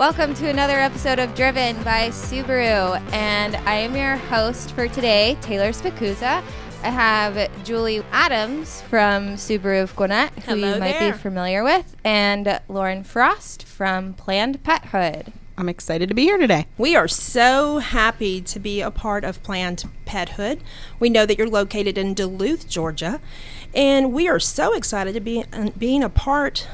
Welcome to another episode of Driven by Subaru, and I am your host for today, Taylor Spicuzza. I have Julie Adams from Subaru of Gwinnett, who Hello you might there. be familiar with, and Lauren Frost from Planned Pethood. I'm excited to be here today. We are so happy to be a part of Planned Pethood. We know that you're located in Duluth, Georgia, and we are so excited to be uh, being a part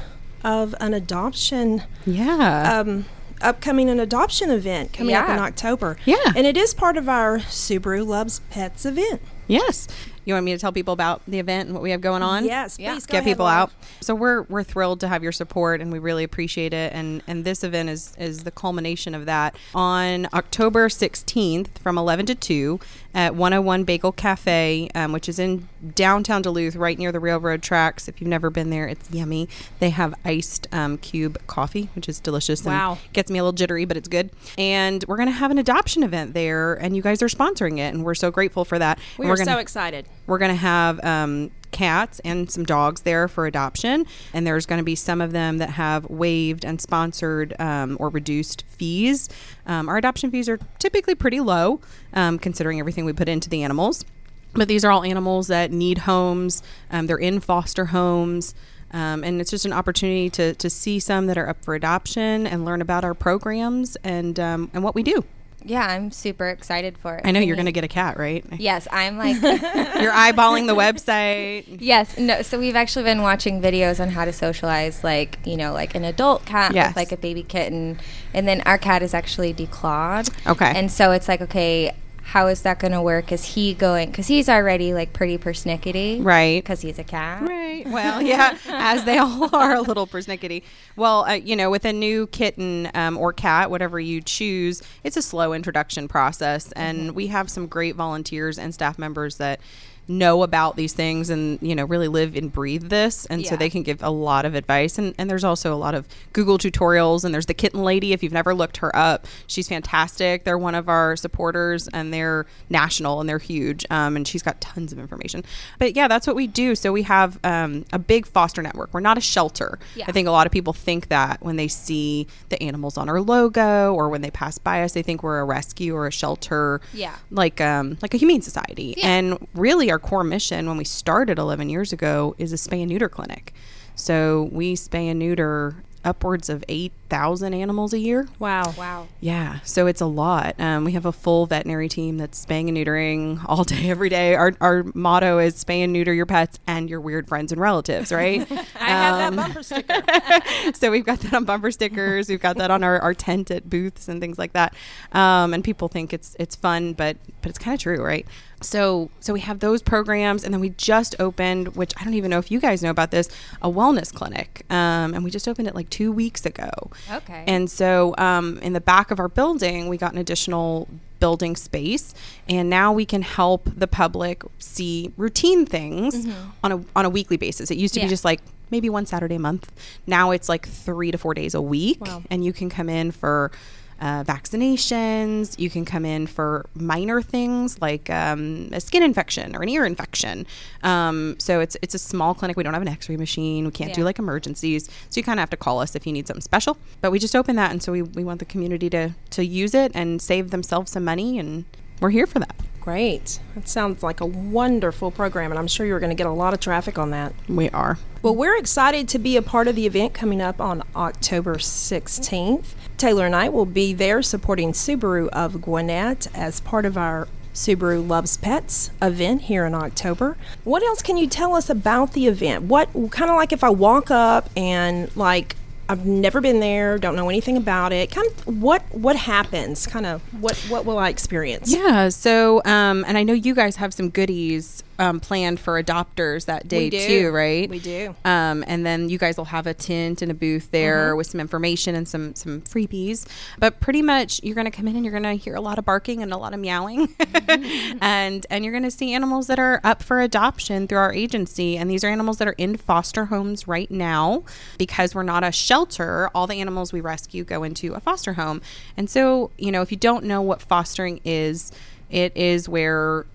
of an adoption Yeah. um, upcoming an adoption event coming up in October. Yeah. and it is part of our Subaru Loves Pets event. yes. You want me to tell people about the event and what we have going on? Yes, Yeah. please go Get ahead, people Lauren. out. So we're we're thrilled to have your support and we really appreciate it. And and this event is is the culmination of that. On October 16th from 11 to 2 at 101 Bagel Cafe, um, which is in downtown Duluth, right near the railroad tracks. If you've never been there, it's yummy. They have iced um, cube coffee, which is delicious. and Wow. gets me a little jittery, but it's good. And we're gonna have an adoption event there, and you guys are sponsoring it, and we're so grateful for that. We And are we're gonna, so excited. We're going to have um, cats and some dogs there for adoption. And there's going to be some of them that have waived and sponsored um, or reduced fees. Um, our adoption fees are typically pretty low, um, considering everything we put into the animals. But these are all animals that need homes, um, they're in foster homes. Um, and it's just an opportunity to, to see some that are up for adoption and learn about our programs and um, and what we do. Yeah, I'm super excited for it. I know you're going to get a cat, right? Yes, I'm like. You're eyeballing the website. Yes, no. So we've actually been watching videos on how to socialize, like you know, like an adult cat Yes. with like a baby kitten, and then our cat is actually declawed. Okay. And so it's like, okay, how is that going to work? Is he going? Because he's already like pretty persnickety, Right. Because he's a cat. Right. Well, yeah, as they all are a little persnickety. Well, uh, you know, with a new kitten um, or cat, whatever you choose, it's a slow introduction process. And we have some great volunteers and staff members that know about these things and you know really live and breathe this. And so they can give a lot of advice. And, and there's also a lot of google tutorials and there's the kitten lady. If you've never looked her up she's fantastic. They're one of our supporters and they're national and they're huge um, and she's got tons of information. But yeah that's what we do. So we have um, a big foster network. We're not a shelter. Yeah. i think a lot of people think that when they see the animals on our logo or when they pass by us they think we're a rescue or a shelter Yeah. like um like a humane society. Yeah. and really our core mission when we started 11 years ago is a spay and neuter clinic. So we spay and neuter upwards of 8000 animals a year Wow. Wow. yeah, so it's a lot. Um, we have a full veterinary team that's spaying and neutering all day, every day. Our, our motto is spay and neuter your pets and your weird friends and relatives, right? I have Um, that bumper sticker. so we've got that on bumper stickers. We've got that on our, our tent at booths and things like that. Um, and people think it's it's fun, but but it's kind of true, right? So so we have those programs, and then we just opened, which I don't even know if you guys know about this, a wellness clinic. Um, and we just opened it like two weeks ago. Okay. And so um, in the back of our building, we got an additional building space, and now we can help the public see routine things on a on a weekly basis. It used to Yeah. be just like maybe one Saturday a month. Now it's like three to four days a week, Wow. and you can come in for. Uh, vaccinations. You can come in for minor things like um, a skin infection or an ear infection. Um, so it's it's a small clinic. We don't have an X-ray machine. We can't do like emergencies. So you kind of have to call us if you need something special. But we just opened that, and so we, we want the community to to use it and save themselves some money, and we're here for that. Great. That sounds like a wonderful program, and I'm sure you're going to get a lot of traffic on that. We are. Well, we're excited to be a part of the event coming up on October 16th. Taylor and I will be there supporting Subaru of Gwinnett as part of our Subaru Loves Pets event here in October. What else can you tell us about the event? What kind of like if I walk up and like I've never been there, don't know anything about it. Kind of what what happens? Kind of what what will I experience? Yeah. So, um, and I know you guys have some goodies um, planned for adopters that day too, right? We do. Um, and then you guys will have a tent and a booth there Mm-hmm. with some information and some some freebies. But pretty much, you're going to come in and you're going to hear a lot of barking and a lot of meowing, Mm-hmm. and and you're going to see animals that are up for adoption through our agency. And these are animals that are in foster homes right now because we're not a shelter. All the animals we rescue go into a foster home. And so, you know, if you don't know what fostering is, it is where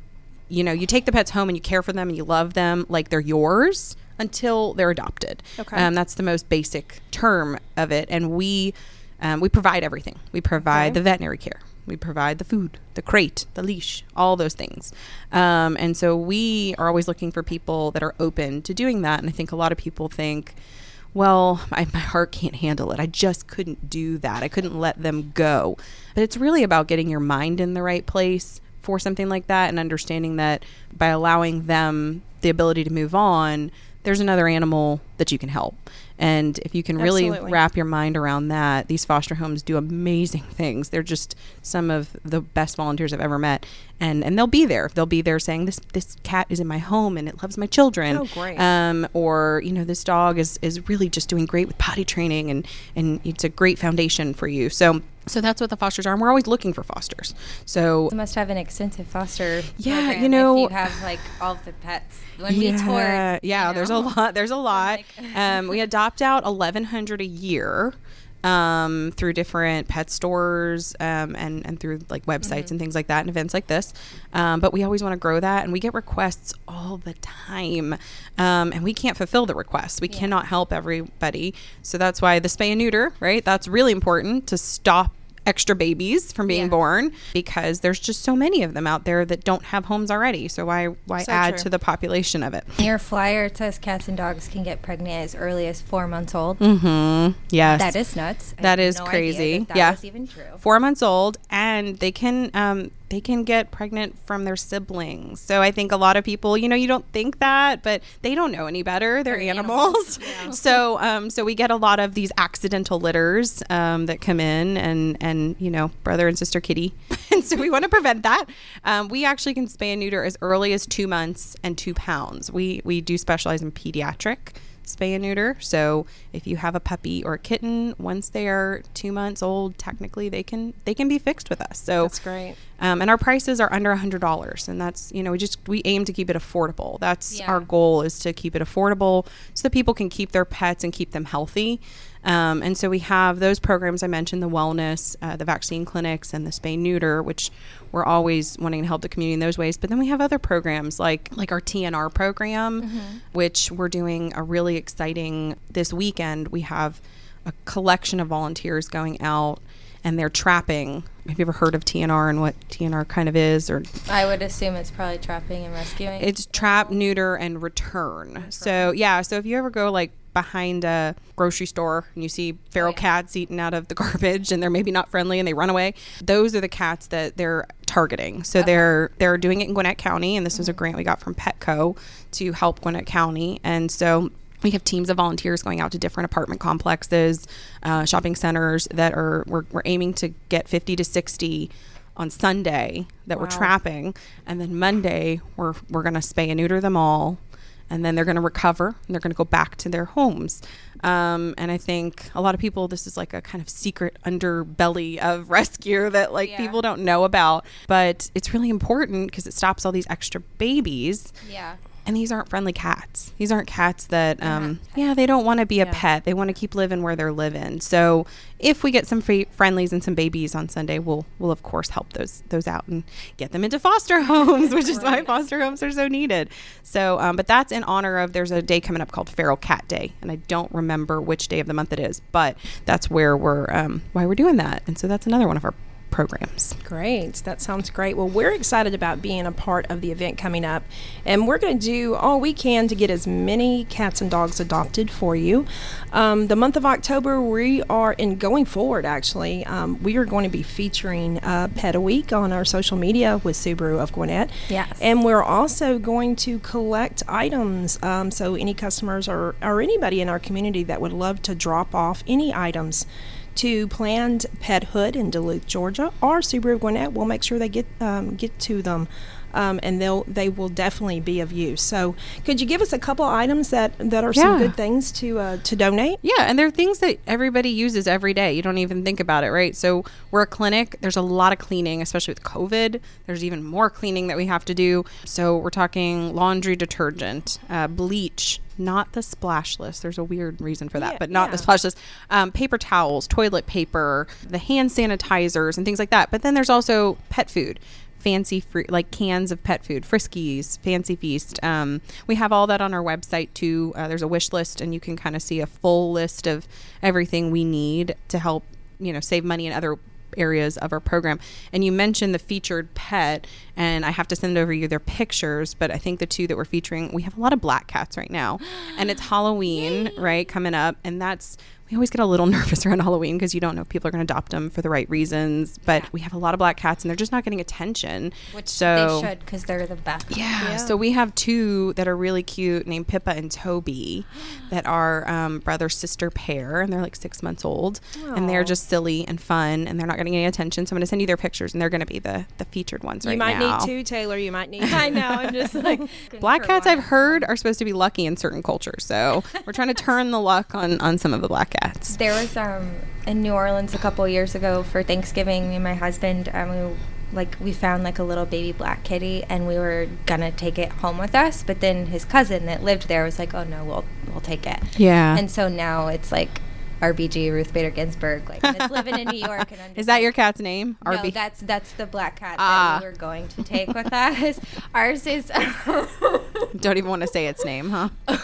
you know, you take the pets home and you care for them and you love them like they're yours until they're adopted. Okay. Um, that's the most basic term of it. And we Um, we provide everything. We provide Okay. the veterinary care. We provide the food, the crate, the leash, all those things. Um, and so we are always looking for people that are open to doing that. And I think a lot of people think, well, my, my heart can't handle it. I just couldn't do that. I couldn't let them go. But it's really about getting your mind in the right place for something like that and understanding that by allowing them the ability to move on, there's another animal that you can help. And if you can really Absolutely. wrap your mind around that, these foster homes do amazing things. They're just some of the best volunteers I've ever met. And and they'll be there. They'll be there saying this this cat is in my home and it loves my children. Oh, great. Um, or you know this dog is is really just doing great with potty training and and it's a great foundation for you. So so that's what the fosters are. And we're always looking for fosters. So You must have an extensive foster. Yeah, you know- if you have like all the pets. When we yeah, toured, yeah, you there's a lot. There's a lot. um, we adopt out 1,100 a year um, through different pet stores um, and and through like websites Mm-hmm. and things like that and events like this. Um, but we always want to grow that, and we get requests all the time, um, and we can't fulfill the requests. We cannot help everybody, so that's why the spay and neuter, right? That's really important to stop extra babies from being Yeah. born because there's just so many of them out there that don't have homes already. So why why So add true. to the population of it? Your flyer says cats and dogs can get pregnant as early as four months old. Mm-hmm. Yes. That is nuts. I That had is no idea crazy. that that Yeah. was even true. four months old, and they can um, they can get pregnant from their siblings. So I think a lot of people, you know, you don't think that, but they don't know any better. They're, They're animals. animals, so um, so we get a lot of these accidental litters um, that come in, and and you know, brother and sister kitty, and so we want to prevent that. Um, we actually can spay and neuter as early as two months and two pounds. We we do specialize in pediatric spay and neuter. So if you have a puppy or a kitten, once they are two months old, technically they can they can be fixed with us. So That's great. Um, and our prices are under a hundred dollars, and that's you know we just we aim to keep it affordable. That's Yeah. our goal is to keep it affordable so that people can keep their pets and keep them healthy. Um, and so we have those programs I mentioned: the wellness, uh, the vaccine clinics, and the spay neuter, which we're always wanting to help the community in those ways. But then we have other programs like like our TNR program, which we're doing a really exciting this weekend. We have a collection of volunteers going out and they're trapping. Have you ever heard of TNR and what TNR kind of is? Or I would assume it's probably trapping and rescuing. it's trap, neuter, and return. So yeah, so if you ever go like behind a grocery store and you see feral yeah. cats eating out of the garbage and they're maybe not friendly and they run away, those are the cats that they're targeting. So they're they're doing it in Gwinnett County, and this was a grant we got from Petco to help Gwinnett County, and so. We have teams of volunteers going out to different apartment complexes, uh, shopping centers that are we're, we're aiming to get 50 to 60 on Sunday that we're trapping, and then Monday we're we're gonna spay and neuter them all, and then they're gonna recover and they're gonna go back to their homes. Um, and I think a lot of people this is like a kind of secret underbelly of rescue that like Yeah. people don't know about, but it's really important because it stops all these extra babies. yeah. And these aren't friendly cats. These aren't cats that, um, yeah, they don't want to be a Yeah. pet. They want to keep living where they're living. So, if we get some free friendlies and some babies on Sunday, we'll we'll of course help those those out and get them into foster homes, which is why foster homes are so needed. So, um, but that's in honor of there's a day coming up called Feral Cat Day, and I don't remember which day of the month it is, but that's where we're um, why we're doing that, and so that's another one of our programs. Great. That sounds great. Well, we're excited about being a part of the event coming up, and we're going to do all we can to get as many cats and dogs adopted for you. Um, the month of October, we are, in going forward, actually, um, we are going to be featuring uh, Pet a Week on our social media with Subaru of Gwinnett. Yes. And we're also going to collect items. Um, so, any customers or, or anybody in our community that would love to drop off any items to Planned Pethood in Duluth, Georgia, or Subaru Gwinnett, we'll make sure they get um, get to them. Um, and they'll they will definitely be of use. So, could you give us a couple items that, that are some good things to uh, to donate? Yeah, and they're things that everybody uses every day. You don't even think about it, right? So we're a clinic. There's a lot of cleaning, especially with COVID. There's even more cleaning that we have to do. So we're talking laundry detergent, uh, bleach, not the splashless. There's a weird reason for that, Yeah, but not the yeah. splashless. Um, paper towels, toilet paper, the hand sanitizers, and things like that. But then there's also pet food fancy fruit like cans of pet food friskies fancy feast um, we have all that on our website too uh, there's a wish list and you can kind of see a full list of everything we need to help you know save money in other areas of our program. And you mentioned the featured pet, and I have to send over you their pictures. But I think the two that we're featuring, we have a lot of black cats right now, and it's Halloween, right, coming up, and that's we always get a little nervous around Halloween because you don't know if people are going to adopt them for the right reasons. But Yeah. we have a lot of black cats, and they're just not getting attention. Which so they should because they're the best. yeah. Yeah. So we have two that are really cute named Pippa and Toby that are um, brother sister pair and they're like six months old and they're just silly and fun and they're not getting any attention. So I'm going to send you their pictures and they're going to be the, the featured ones right now. you might need two, Taylor. You might need. I know. I'm just like Black cats I've heard are supposed to be lucky in certain cultures. So we're trying to turn the luck on, on some of the black cats. There was um in New Orleans a couple years ago for Thanksgiving. Me and my husband, um, we like we found like a little baby black kitty, and we were gonna take it home with us. But then his cousin that lived there was like, "Oh no, we'll we'll take it." Yeah. And so now it's like RBG Ruth Bader Ginsburg, like and it's living in New York. And I'm Is that like, your cat's name? No, RB? that's that's the black cat Ah. that we were going to take with us. Ours is Don't even want to say its name, huh?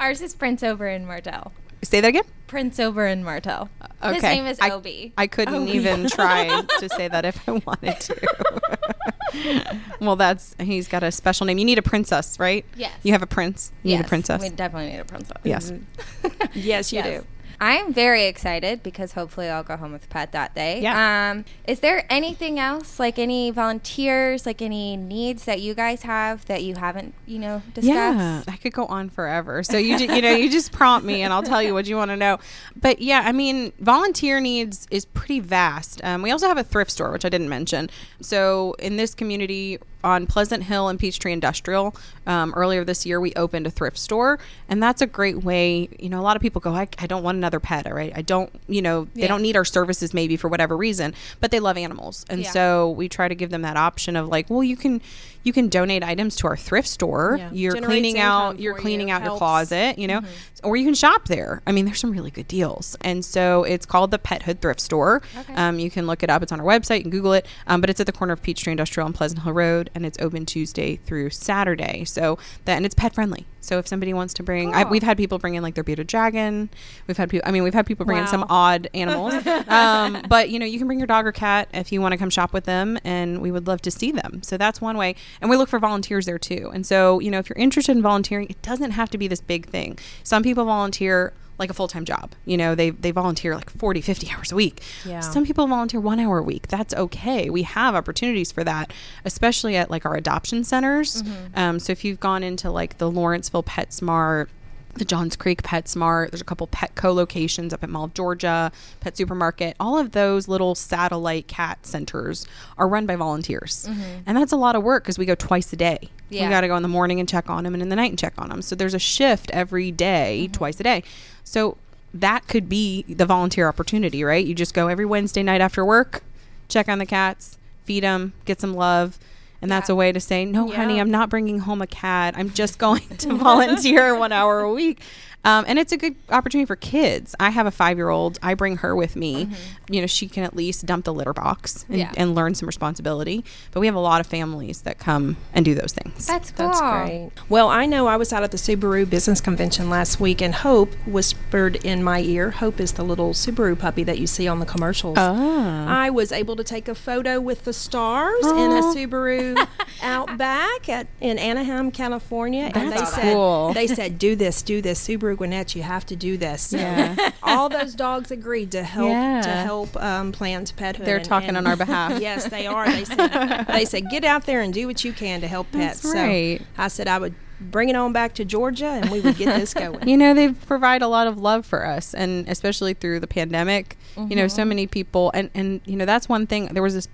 ours is Prince Oberyn Martell. Say that again? Prince Oberyn Martell. His Okay. name is I- Obi. I couldn't Oh, even try to say that if I wanted to. well, that's he's got a special name. You need a princess, right? Yes. You have a prince. You need a princess. We definitely need a princess. Yes. Mm-hmm. Yes, you Yes. do. I'm very excited because hopefully I'll go home with a pet that day. Yeah. Um, is there anything else, like any volunteers, like any needs that you guys have that you haven't, you know, discussed? Yeah, I could go on forever. So you ju- you know you just prompt me and I'll tell you what you want to know. But yeah, I mean volunteer needs is pretty vast. Um, we also have a thrift store, which I didn't mention. So in this community on Pleasant Hill and Peachtree Industrial, um, earlier this year we opened a thrift store, and that's a great way. You know, a lot of people go, I, I don't want another pet, all right? I don't, you know, they Yeah. don't need our services maybe for whatever reason, but they love animals, and Yeah. so we try to give them that option of like, well, you can you can donate items to our thrift store. Yeah. You're Generates cleaning out you're cleaning you, out your closet, you know, or you can shop there. I mean, there's some really good deals, and so it's called the Pethood Thrift Store. Okay. Um, you can look it up. It's on our website. You can Google it. Um, but it's at the corner of Peachtree Industrial and Pleasant Hill Road, and it's open Tuesday through Saturday. So that and it's pet friendly. So if somebody wants to bring, I, we've had people bring in like their bearded dragon. We've had people. I mean, we've had people bring in some odd animals. um, but you know, you can bring your dog or cat if you want to come shop with them, and we would love to see them. So that's one way. And we look for volunteers there too. And so you know, if you're interested in volunteering, it doesn't have to be this big thing. Some people volunteer like a full-time job you know they they volunteer like 40 50 hours a week Yeah. some people volunteer one hour a week that's okay we have opportunities for that especially at like our adoption centers mm-hmm. um, so if you've gone into like the lawrenceville petsmart the Johns Creek PetSmart. There's a couple Petco locations up at Mall of Georgia, Pet Supermarket. All of those little satellite cat centers are run by volunteers. Mm-hmm. And that's a lot of work because we go twice a day. Yeah. We got to go in the morning and check on them and in the night and check on them. So there's a shift every day, mm-hmm. twice a day. So that could be the volunteer opportunity, right? You just go every Wednesday night after work, check on the cats, feed them, get some love. And that's Yeah. a way to say, no, honey, I'm not bringing home a cat. I'm just going to volunteer one hour a week. Um, and it's a good opportunity for kids. I have a five year old. I bring her with me. You know, she can at least dump the litter box and, Yeah. and learn some responsibility. But we have a lot of families that come and do those things. That's cool. That's great. Well, I know I was out at the Subaru Business Convention last week, and Hope whispered in my ear. Hope is the little Subaru puppy that you see on the commercials. Ah. I was able to take a photo with the stars in a Aw. Subaru Outback at in Anaheim, California, and they That's said cool. they said do this, do this, Subaru Gwinnett, you have to do this. Yeah. all those dogs agreed to help to help um, Planned Pethood. They're and- talking and- on our behalf. yes, they are. They said they said get out there and do what you can to help pets. That's So right. I said I would bring it on back to Georgia and we would get this going. you know they provide a lot of love for us and especially through the pandemic you know so many people and and you know that's one thing there was this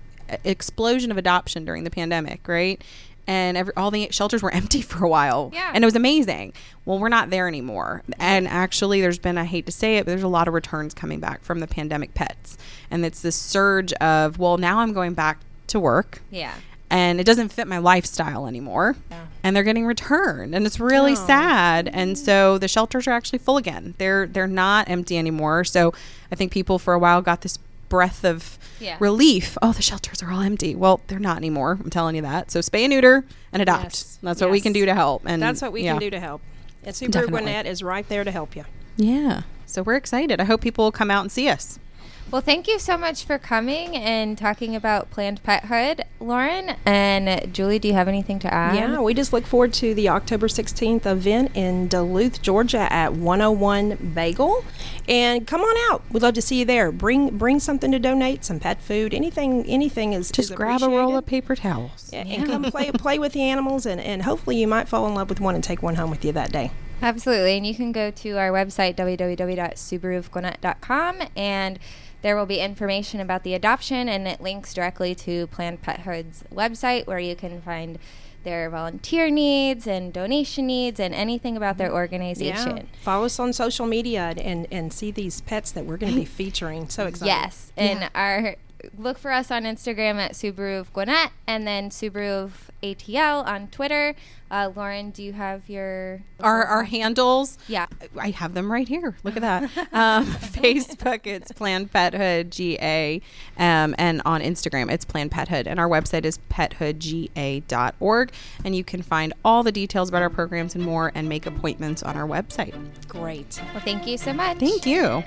explosion of adoption during the pandemic right and every, all the shelters were empty for a while Yeah. and it was amazing well we're not there anymore and actually there's been i hate to say it but there's a lot of returns coming back from the pandemic pets and it's this surge of well now i'm going back to work Yeah. and it doesn't fit my lifestyle anymore. And they're getting returned, and it's really Oh. sad. And mm-hmm. so the shelters are actually full again. They're they're not empty anymore. So I think people for a while got this breath of Yeah. relief. Oh, the shelters are all empty. Well, they're not anymore. I'm telling you that. So spay and neuter and adopt. Yes. That's what we can do to help. And That's what we yeah. can do to help. And Subaru Definitely. Gwinnett is right there to help you. Yeah. So we're excited. I hope people will come out and see us. Well, thank you so much for coming and talking about Planned Pethood, Lauren. And Julie, do you have anything to add? Yeah, we just look forward to the October 16th event in Duluth, Georgia at 101 Bagel. And come on out. We'd love to see you there. Bring bring something to donate, some pet food, anything anything is Just is grab a roll of paper towels. Yeah, and come play play with the animals and, and hopefully you might fall in love with one and take one home with you that day. Absolutely. And you can go to our website, www.subaruofgwinnett.com, and there will be information about the adoption, and it links directly to Planned Pethood's website where you can find their volunteer needs and donation needs and anything about their organization. Follow us on social media and, and, see these pets that we're going to be featuring. So excited. Yes, and our look for us on Instagram at Subaru of Gwinnett, and then Subaru of ATL on Twitter. Uh, Lauren, do you have your Our, our handles, Yeah. I have them right here. Look at that. Um, Facebook, it's Planned Pethood GA, um, and on Instagram, it's Planned Pethood, and our website is pethoodga.org, and you can find all the details about our programs and more, and make appointments on our website. Great. Well, thank you so much. Thank you.